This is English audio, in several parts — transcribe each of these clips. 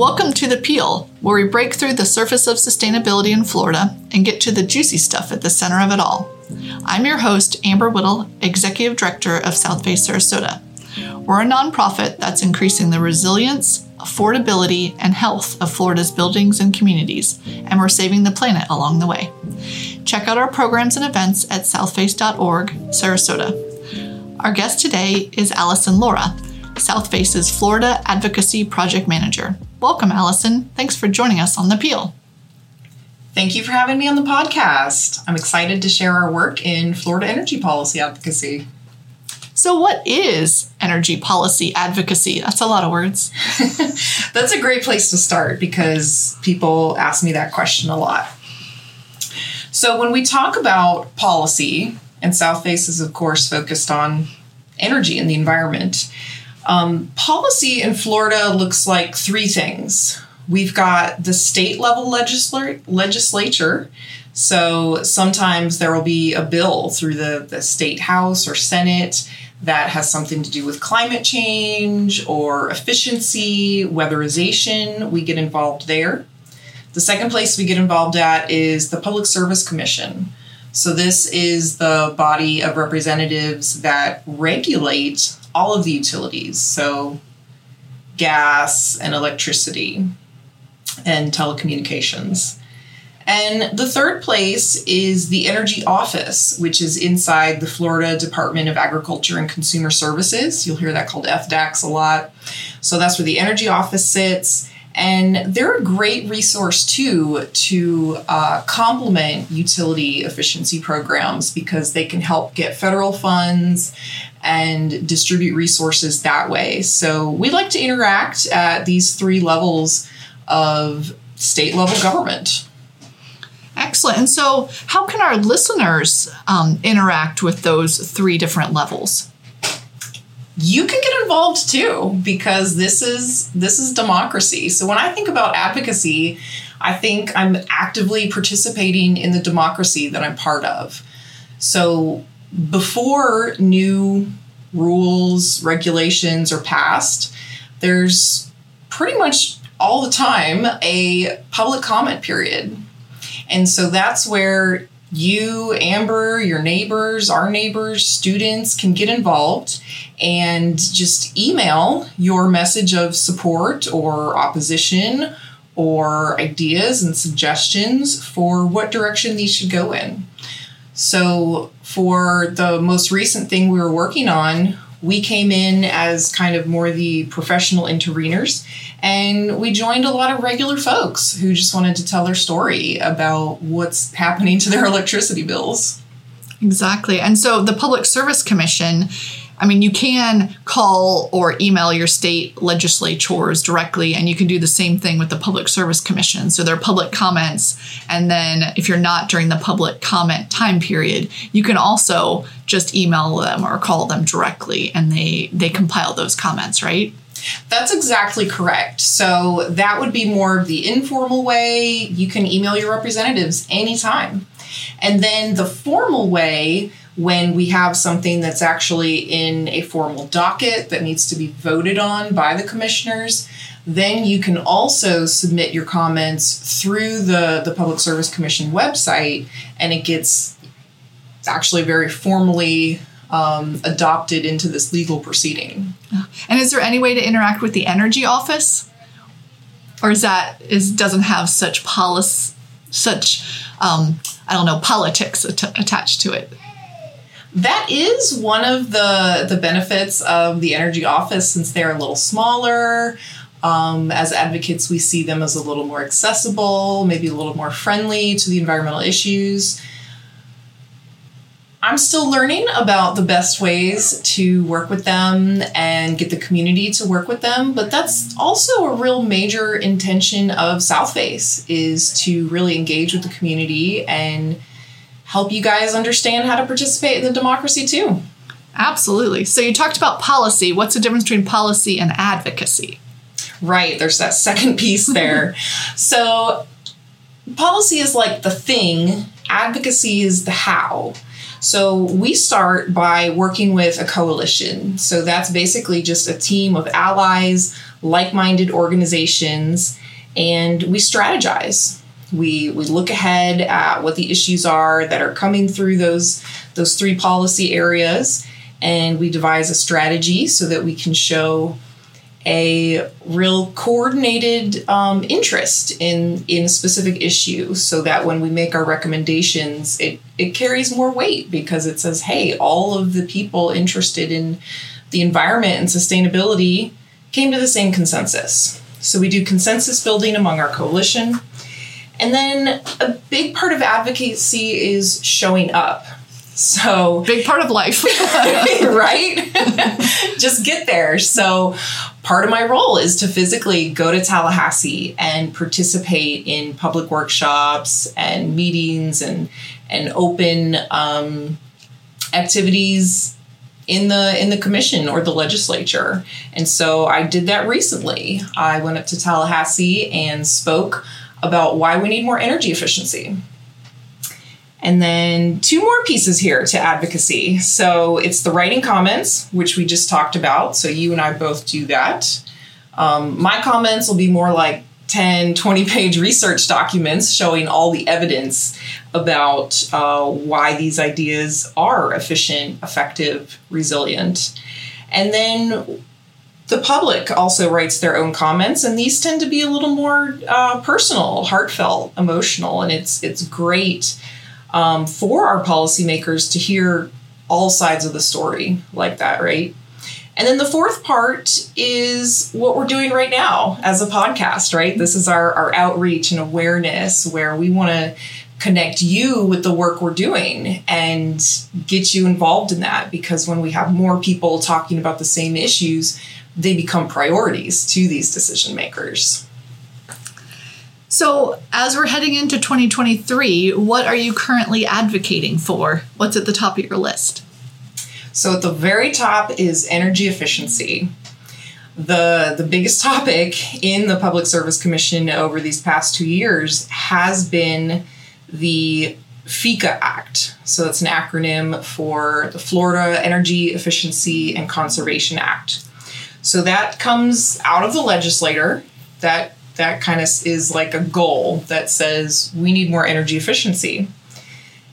Welcome to The Peel, where we break through the surface of sustainability in Florida and get to the juicy stuff at the center of it all. I'm your host, Amber Whittle, Executive Director of Southface Sarasota. We're a nonprofit that's increasing the resilience, affordability, and health of Florida's buildings and communities, and we're saving the planet along the way. Check out our programs and events at southface.org, Sarasota. Our guest today is Alyson Laura, Southface's Florida Advocacy Project Manager. Welcome, Alyson. Thanks for joining us on The Peel. Thank you for having me on the podcast. I'm excited to share our work in Florida energy policy advocacy. So, what is energy policy advocacy? That's a lot of words. That's a great place to start because people ask me that question a lot. So, when we talk about policy, and Southface is, of course, focused on energy and the environment, um, policy in Florida looks like three things. We've got the state level legisl- legislature. So sometimes there will be a bill through the, the state house or senate that has something to do with climate change or efficiency, weatherization. We get involved there. The second place we get involved at is the Public Service Commission. So, this is the body of representatives that regulate all of the utilities, so gas and electricity and telecommunications. And the third place is the Energy Office, which is inside the Florida Department of Agriculture and Consumer Services. You'll hear that called FDACS a lot. So that's where the Energy Office sits. And they're a great resource too to uh, complement utility efficiency programs because they can help get federal funds and distribute resources that way. So we like to interact at these three levels of state level government. Excellent. And so, how can our listeners um, interact with those three different levels? You can get involved too because this is this is democracy. So when I think about advocacy, I think I'm actively participating in the democracy that I'm part of. So before new rules, regulations are passed, there's pretty much all the time a public comment period. And so that's where you, Amber, your neighbors, our neighbors, students can get involved and just email your message of support or opposition or ideas and suggestions for what direction these should go in. So, for the most recent thing we were working on, we came in as kind of more the professional interveners and we joined a lot of regular folks who just wanted to tell their story about what's happening to their electricity bills. Exactly. And so the Public Service Commission I mean, you can call or email your state legislatures directly, and you can do the same thing with the Public Service Commission. So there are public comments, and then if you're not during the public comment time period, you can also just email them or call them directly, and they they compile those comments, right? That's exactly correct. So that would be more of the informal way. You can email your representatives anytime. And then the formal way when we have something that's actually in a formal docket that needs to be voted on by the commissioners, then you can also submit your comments through the, the Public Service Commission website and it gets actually very formally um, adopted into this legal proceeding. And is there any way to interact with the Energy Office? Or is that is doesn't have such policy, such um, I don't know politics at- attached to it? That is one of the the benefits of the energy office since they're a little smaller. Um, as advocates, we see them as a little more accessible, maybe a little more friendly to the environmental issues. I'm still learning about the best ways to work with them and get the community to work with them, but that's also a real major intention of Southface is to really engage with the community and help you guys understand how to participate in the democracy too. Absolutely. So you talked about policy. What's the difference between policy and advocacy? Right, there's that second piece there. so policy is like the thing, advocacy is the how. So we start by working with a coalition. So that's basically just a team of allies like minded organizations and we strategize. We, we look ahead at what the issues are that are coming through those, those three policy areas and we devise a strategy so that we can show a real coordinated um, interest in in a specific issue so that when we make our recommendations it it carries more weight because it says hey all of the people interested in the environment and sustainability came to the same consensus. So we do consensus building among our coalition and then a big part of advocacy is showing up so big part of life, right? Just get there. So part of my role is to physically go to Tallahassee and participate in public workshops and meetings and and open um, activities in the in the commission or the legislature. And so I did that recently. I went up to Tallahassee and spoke about why we need more energy efficiency. And then two more pieces here to advocacy. So it's the writing comments, which we just talked about. So you and I both do that. Um, my comments will be more like 10, 20 page research documents showing all the evidence about uh, why these ideas are efficient, effective, resilient. And then the public also writes their own comments, and these tend to be a little more uh, personal, heartfelt, emotional, and it's it's great um, for our policymakers to hear all sides of the story like that, right? And then the fourth part is what we're doing right now as a podcast, right? This is our, our outreach and awareness where we want to connect you with the work we're doing and get you involved in that because when we have more people talking about the same issues, they become priorities to these decision makers. So, as we're heading into 2023, what are you currently advocating for? What's at the top of your list? So, at the very top is energy efficiency. The, the biggest topic in the Public Service Commission over these past two years has been the FEECA Act. So, it's an acronym for the Florida Energy Efficiency and Conservation Act. So, that comes out of the legislator. That that kind of is like a goal that says we need more energy efficiency.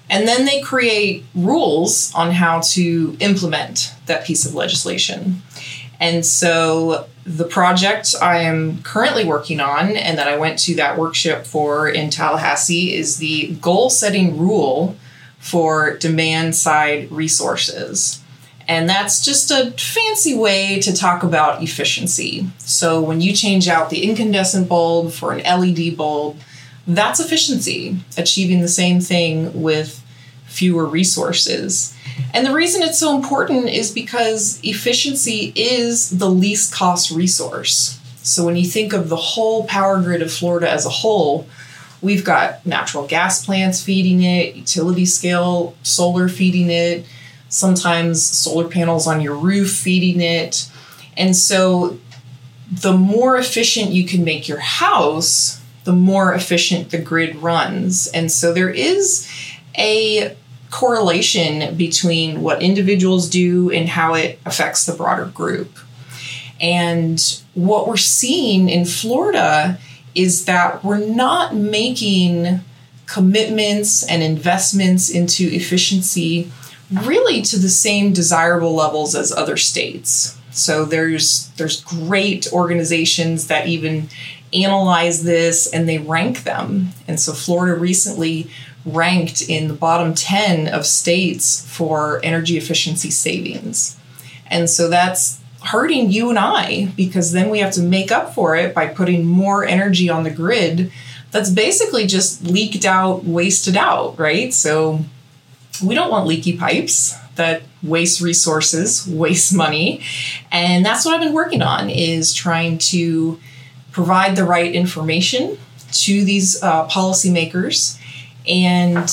And then they create rules on how to implement that piece of legislation. And so the project I am currently working on and that I went to that workshop for in Tallahassee is the goal setting rule for demand side resources. And that's just a fancy way to talk about efficiency. So when you change out the incandescent bulb for an LED bulb, that's efficiency, achieving the same thing with fewer resources. And the reason it's so important is because efficiency is the least cost resource. So when you think of the whole power grid of Florida as a whole, we've got natural gas plants feeding it, utility scale solar feeding it sometimes solar panels on your roof feeding it. And so the more efficient you can make your house, the more efficient the grid runs. And so there is a correlation between what individuals do and how it affects the broader group. And what we're seeing in Florida is that we're not making commitments and investments into efficiency really to the same desirable levels as other states. So there's there's great organizations that even analyze this and they rank them. And so Florida recently ranked in the bottom 10 of states for energy efficiency savings. And so that's hurting you and I because then we have to make up for it by putting more energy on the grid that's basically just leaked out, wasted out, right? So we don't want leaky pipes that waste resources, waste money. And that's what I've been working on is trying to provide the right information to these uh, policymakers and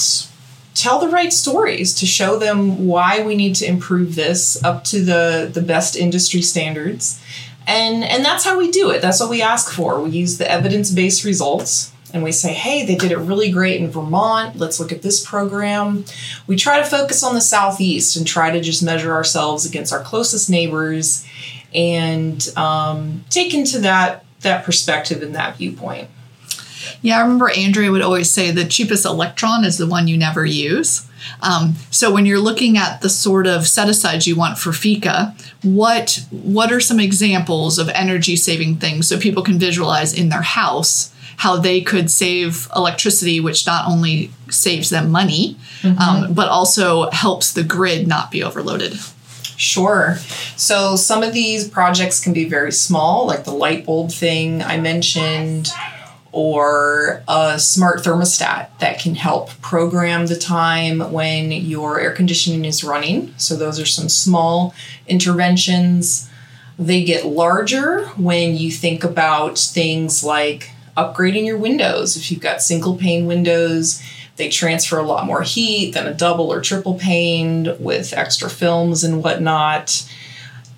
tell the right stories to show them why we need to improve this up to the, the best industry standards. And, and that's how we do it. That's what we ask for. We use the evidence based results and we say, hey, they did it really great in Vermont. Let's look at this program. We try to focus on the Southeast and try to just measure ourselves against our closest neighbors and um, take into that that perspective and that viewpoint. Yeah, I remember Andrea would always say the cheapest electron is the one you never use. Um, so when you're looking at the sort of set asides you want for FEECA, what what are some examples of energy saving things so people can visualize in their house how they could save electricity, which not only saves them money, mm-hmm. um, but also helps the grid not be overloaded. Sure. So some of these projects can be very small, like the light bulb thing I mentioned, or a smart thermostat that can help program the time when your air conditioning is running. So those are some small interventions. They get larger when you think about things like upgrading your windows. If you've got single pane windows, they transfer a lot more heat than a double or triple pane with extra films and whatnot.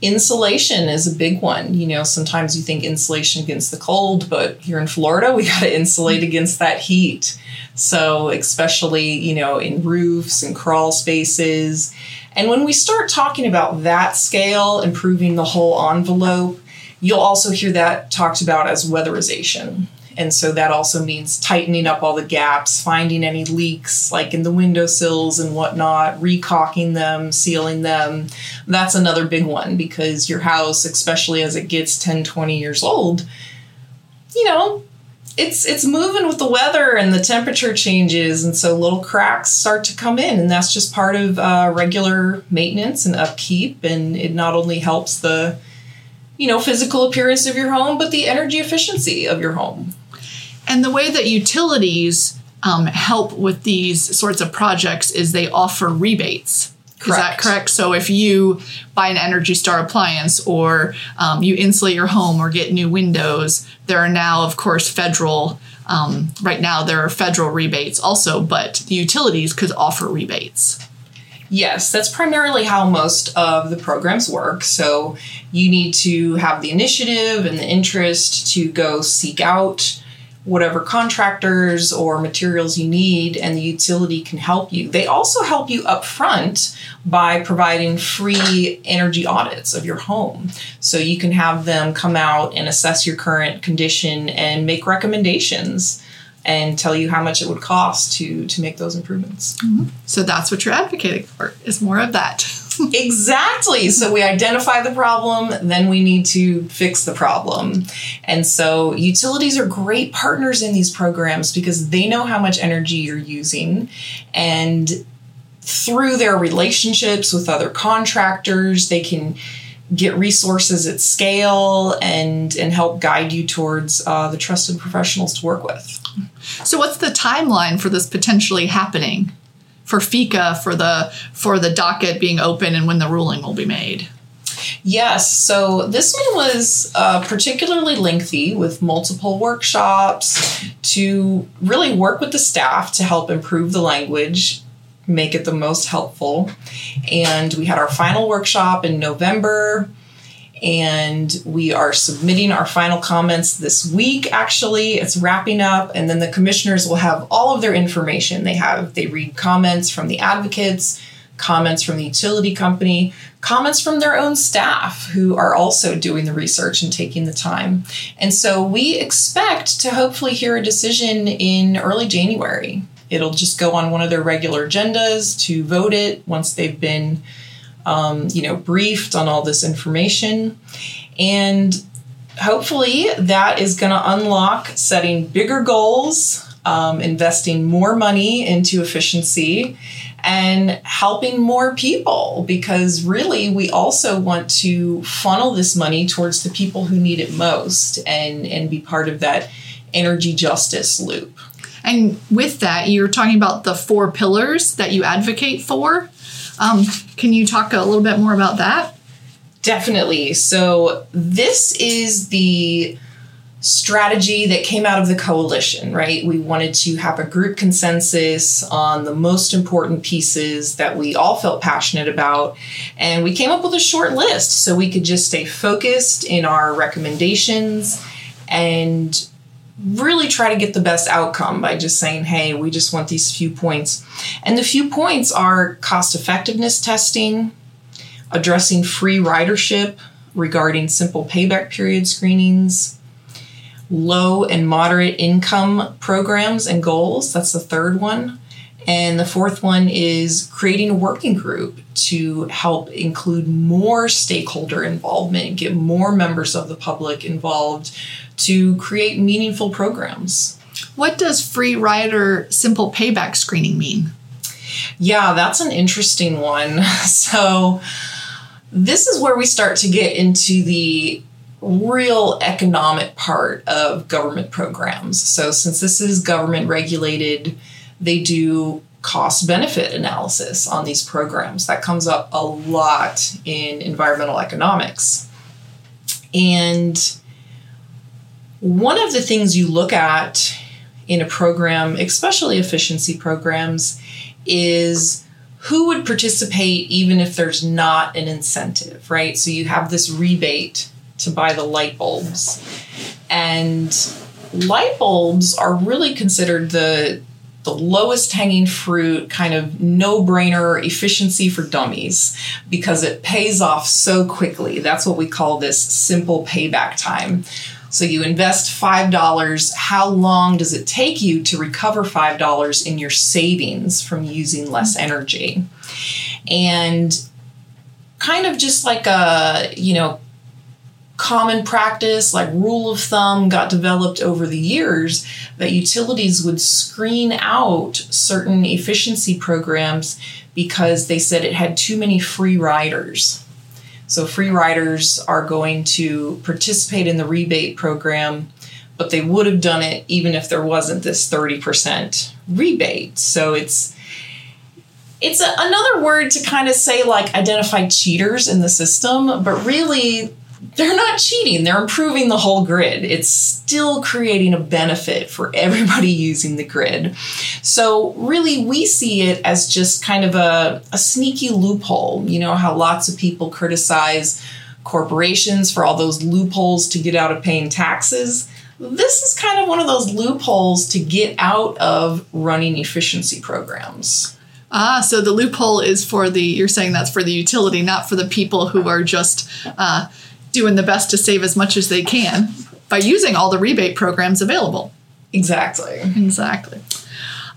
Insulation is a big one. You know, sometimes you think insulation against the cold, but here in Florida, we got to insulate against that heat. So, especially, you know, in roofs and crawl spaces. And when we start talking about that scale, improving the whole envelope, you'll also hear that talked about as weatherization. And so that also means tightening up all the gaps, finding any leaks like in the windowsills and whatnot, recaulking them, sealing them. That's another big one because your house, especially as it gets 10, 20 years old, you know, it's it's moving with the weather and the temperature changes. And so little cracks start to come in and that's just part of uh, regular maintenance and upkeep. And it not only helps the you know physical appearance of your home but the energy efficiency of your home and the way that utilities um, help with these sorts of projects is they offer rebates. Correct. Is that correct? So if you buy an Energy Star appliance or um, you insulate your home or get new windows, there are now, of course, federal. Um, right now, there are federal rebates also, but the utilities could offer rebates. Yes, that's primarily how most of the programs work. So you need to have the initiative and the interest to go seek out whatever contractors or materials you need, and the utility can help you. They also help you up front by providing free energy audits of your home. So you can have them come out and assess your current condition and make recommendations and tell you how much it would cost to to make those improvements. Mm-hmm. So that's what you're advocating for is more of that. exactly. So we identify the problem, then we need to fix the problem. And so utilities are great partners in these programs because they know how much energy you're using and through their relationships with other contractors, they can get resources at scale and and help guide you towards uh, the trusted professionals to work with. So, what's the timeline for this potentially happening? For FEECA for the for the docket being open and when the ruling will be made? Yes, so this one was uh, particularly lengthy with multiple workshops to really work with the staff to help improve the language, make it the most helpful. And we had our final workshop in November and we are submitting our final comments this week actually. It's wrapping up and then the commissioners will have all of their information. They have they read comments from the advocates comments from the utility company comments from their own staff who are also doing the research and taking the time. And so we expect to hopefully hear a decision in early january. It'll just go on one of their regular agendas to vote it once they've been um, you know, briefed on all this information. And hopefully that is going to unlock setting bigger goals, um, investing more money into efficiency, and helping more people because really we also want to funnel this money towards the people who need it most and, and be part of that energy justice loop. And with that, you're talking about the four pillars that you advocate for. Um, can you talk a little bit more about that? Definitely. So, this is the strategy that came out of the coalition, right? We wanted to have a group consensus on the most important pieces that we all felt passionate about. And we came up with a short list so we could just stay focused in our recommendations and really try to get the best outcome by just saying, hey, we just want these few points. And the few points are cost effectiveness testing, addressing free ridership regarding simple payback period screenings, low and moderate income programs and goals. That's the third one. And the fourth one is creating a working group to help include more stakeholder involvement, get more members of the public involved to create meaningful programs. What does free rider simple payback screening mean? Yeah, that's an interesting one. So, this is where we start to get into the real economic part of government programs. So, since this is government regulated, they do cost benefit analysis on these programs. That comes up a lot in environmental economics. And one of the things you look at in a program, especially efficiency programs, is who would participate even if there's not an incentive, right? So you have this rebate to buy the light bulbs. And light bulbs are really considered the the lowest hanging fruit kind of no-brainer efficiency for dummies because it pays off so quickly. That's what we call this simple payback time. So you invest $5. How long does it take you to recover $5 in your savings from using less energy? And kind of just like a, you know, common practice, like rule of thumb, got developed over the years that utilities would screen out certain efficiency programs because they said it had too many free riders. So, free riders are going to participate in the rebate program, but they would have done it even if there wasn't this 30% rebate. So, it's it's a, another word to kind of say like identify cheaters in the system, but really they're not cheating, they're improving the whole grid. It's still creating a benefit for everybody using the grid. So, really, we see it as just kind of a, a sneaky loophole. You know, how lots of people criticize corporations for all those loopholes to get out of paying taxes. This is kind of one of those loopholes to get out of running efficiency programs. Ah, so the loophole is for the, you're saying that's for the utility, not for the people who are just uh, doing the best to save as much as they can by using all the rebate programs available. Exactly. Exactly.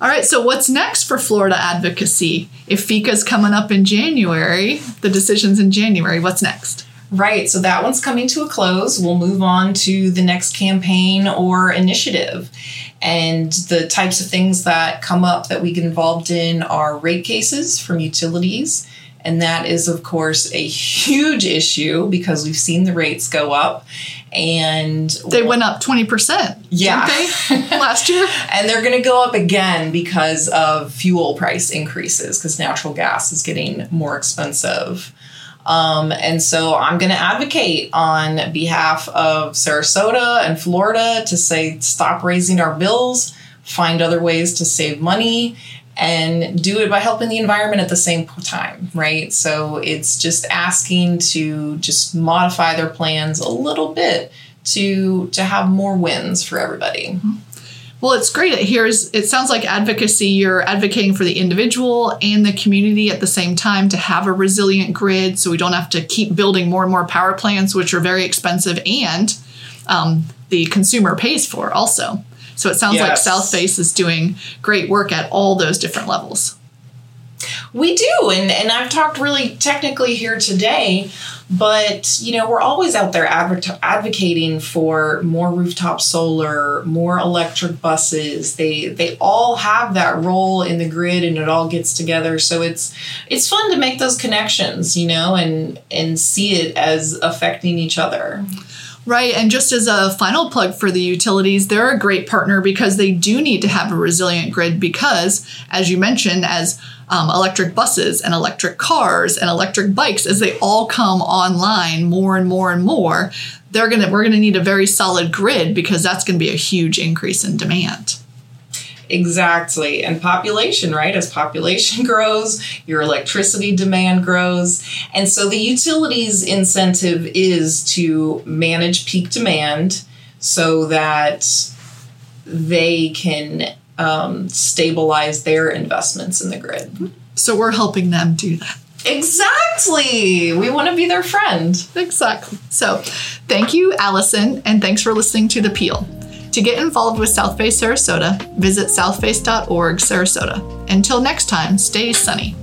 All right, so what's next for Florida advocacy? If FEECA's coming up in January, the decision's in January, what's next? Right, so that one's coming to a close. We'll move on to the next campaign or initiative. And the types of things that come up that we get involved in are rate cases from utilities and that is, of course, a huge issue because we've seen the rates go up. And they went up 20%. Yeah. last year? and they're going to go up again because of fuel price increases because natural gas is getting more expensive. Um, and so I'm going to advocate on behalf of Sarasota and Florida to say stop raising our bills, find other ways to save money, and do it by helping the environment at the same time, right? So it's just asking to just modify their plans a little bit to to have more wins for everybody. Mm-hmm. Well, it's great. It hears it sounds like advocacy. You're advocating for the individual and the community at the same time to have a resilient grid, so we don't have to keep building more and more power plants, which are very expensive, and um, the consumer pays for also. So it sounds yes. like Southface is doing great work at all those different levels. We do, and, and I've talked really technically here today, but you know we're always out there adver- advocating for more rooftop solar, more electric buses. They they all have that role in the grid, and it all gets together. So it's it's fun to make those connections, you know, and and see it as affecting each other. Right. And just as a final plug for the utilities, they're a great partner because they do need to have a resilient grid because, as you mentioned, as um, electric buses and electric cars and electric bikes, as they all come online more and more and more, they're gonna we're gonna need a very solid grid because that's gonna be a huge increase in demand. Exactly. And population, right? As population grows, your electricity demand grows. And so the utilities incentive is to manage peak demand so that they can um, stabilize their investments in the grid. So we're helping them do that. Exactly. We want to be their friend. Exactly. So, thank you, Alyson, and thanks for listening to The Peel. To get involved with Southface Sarasota, visit southface.org Sarasota. Until next time, stay sunny.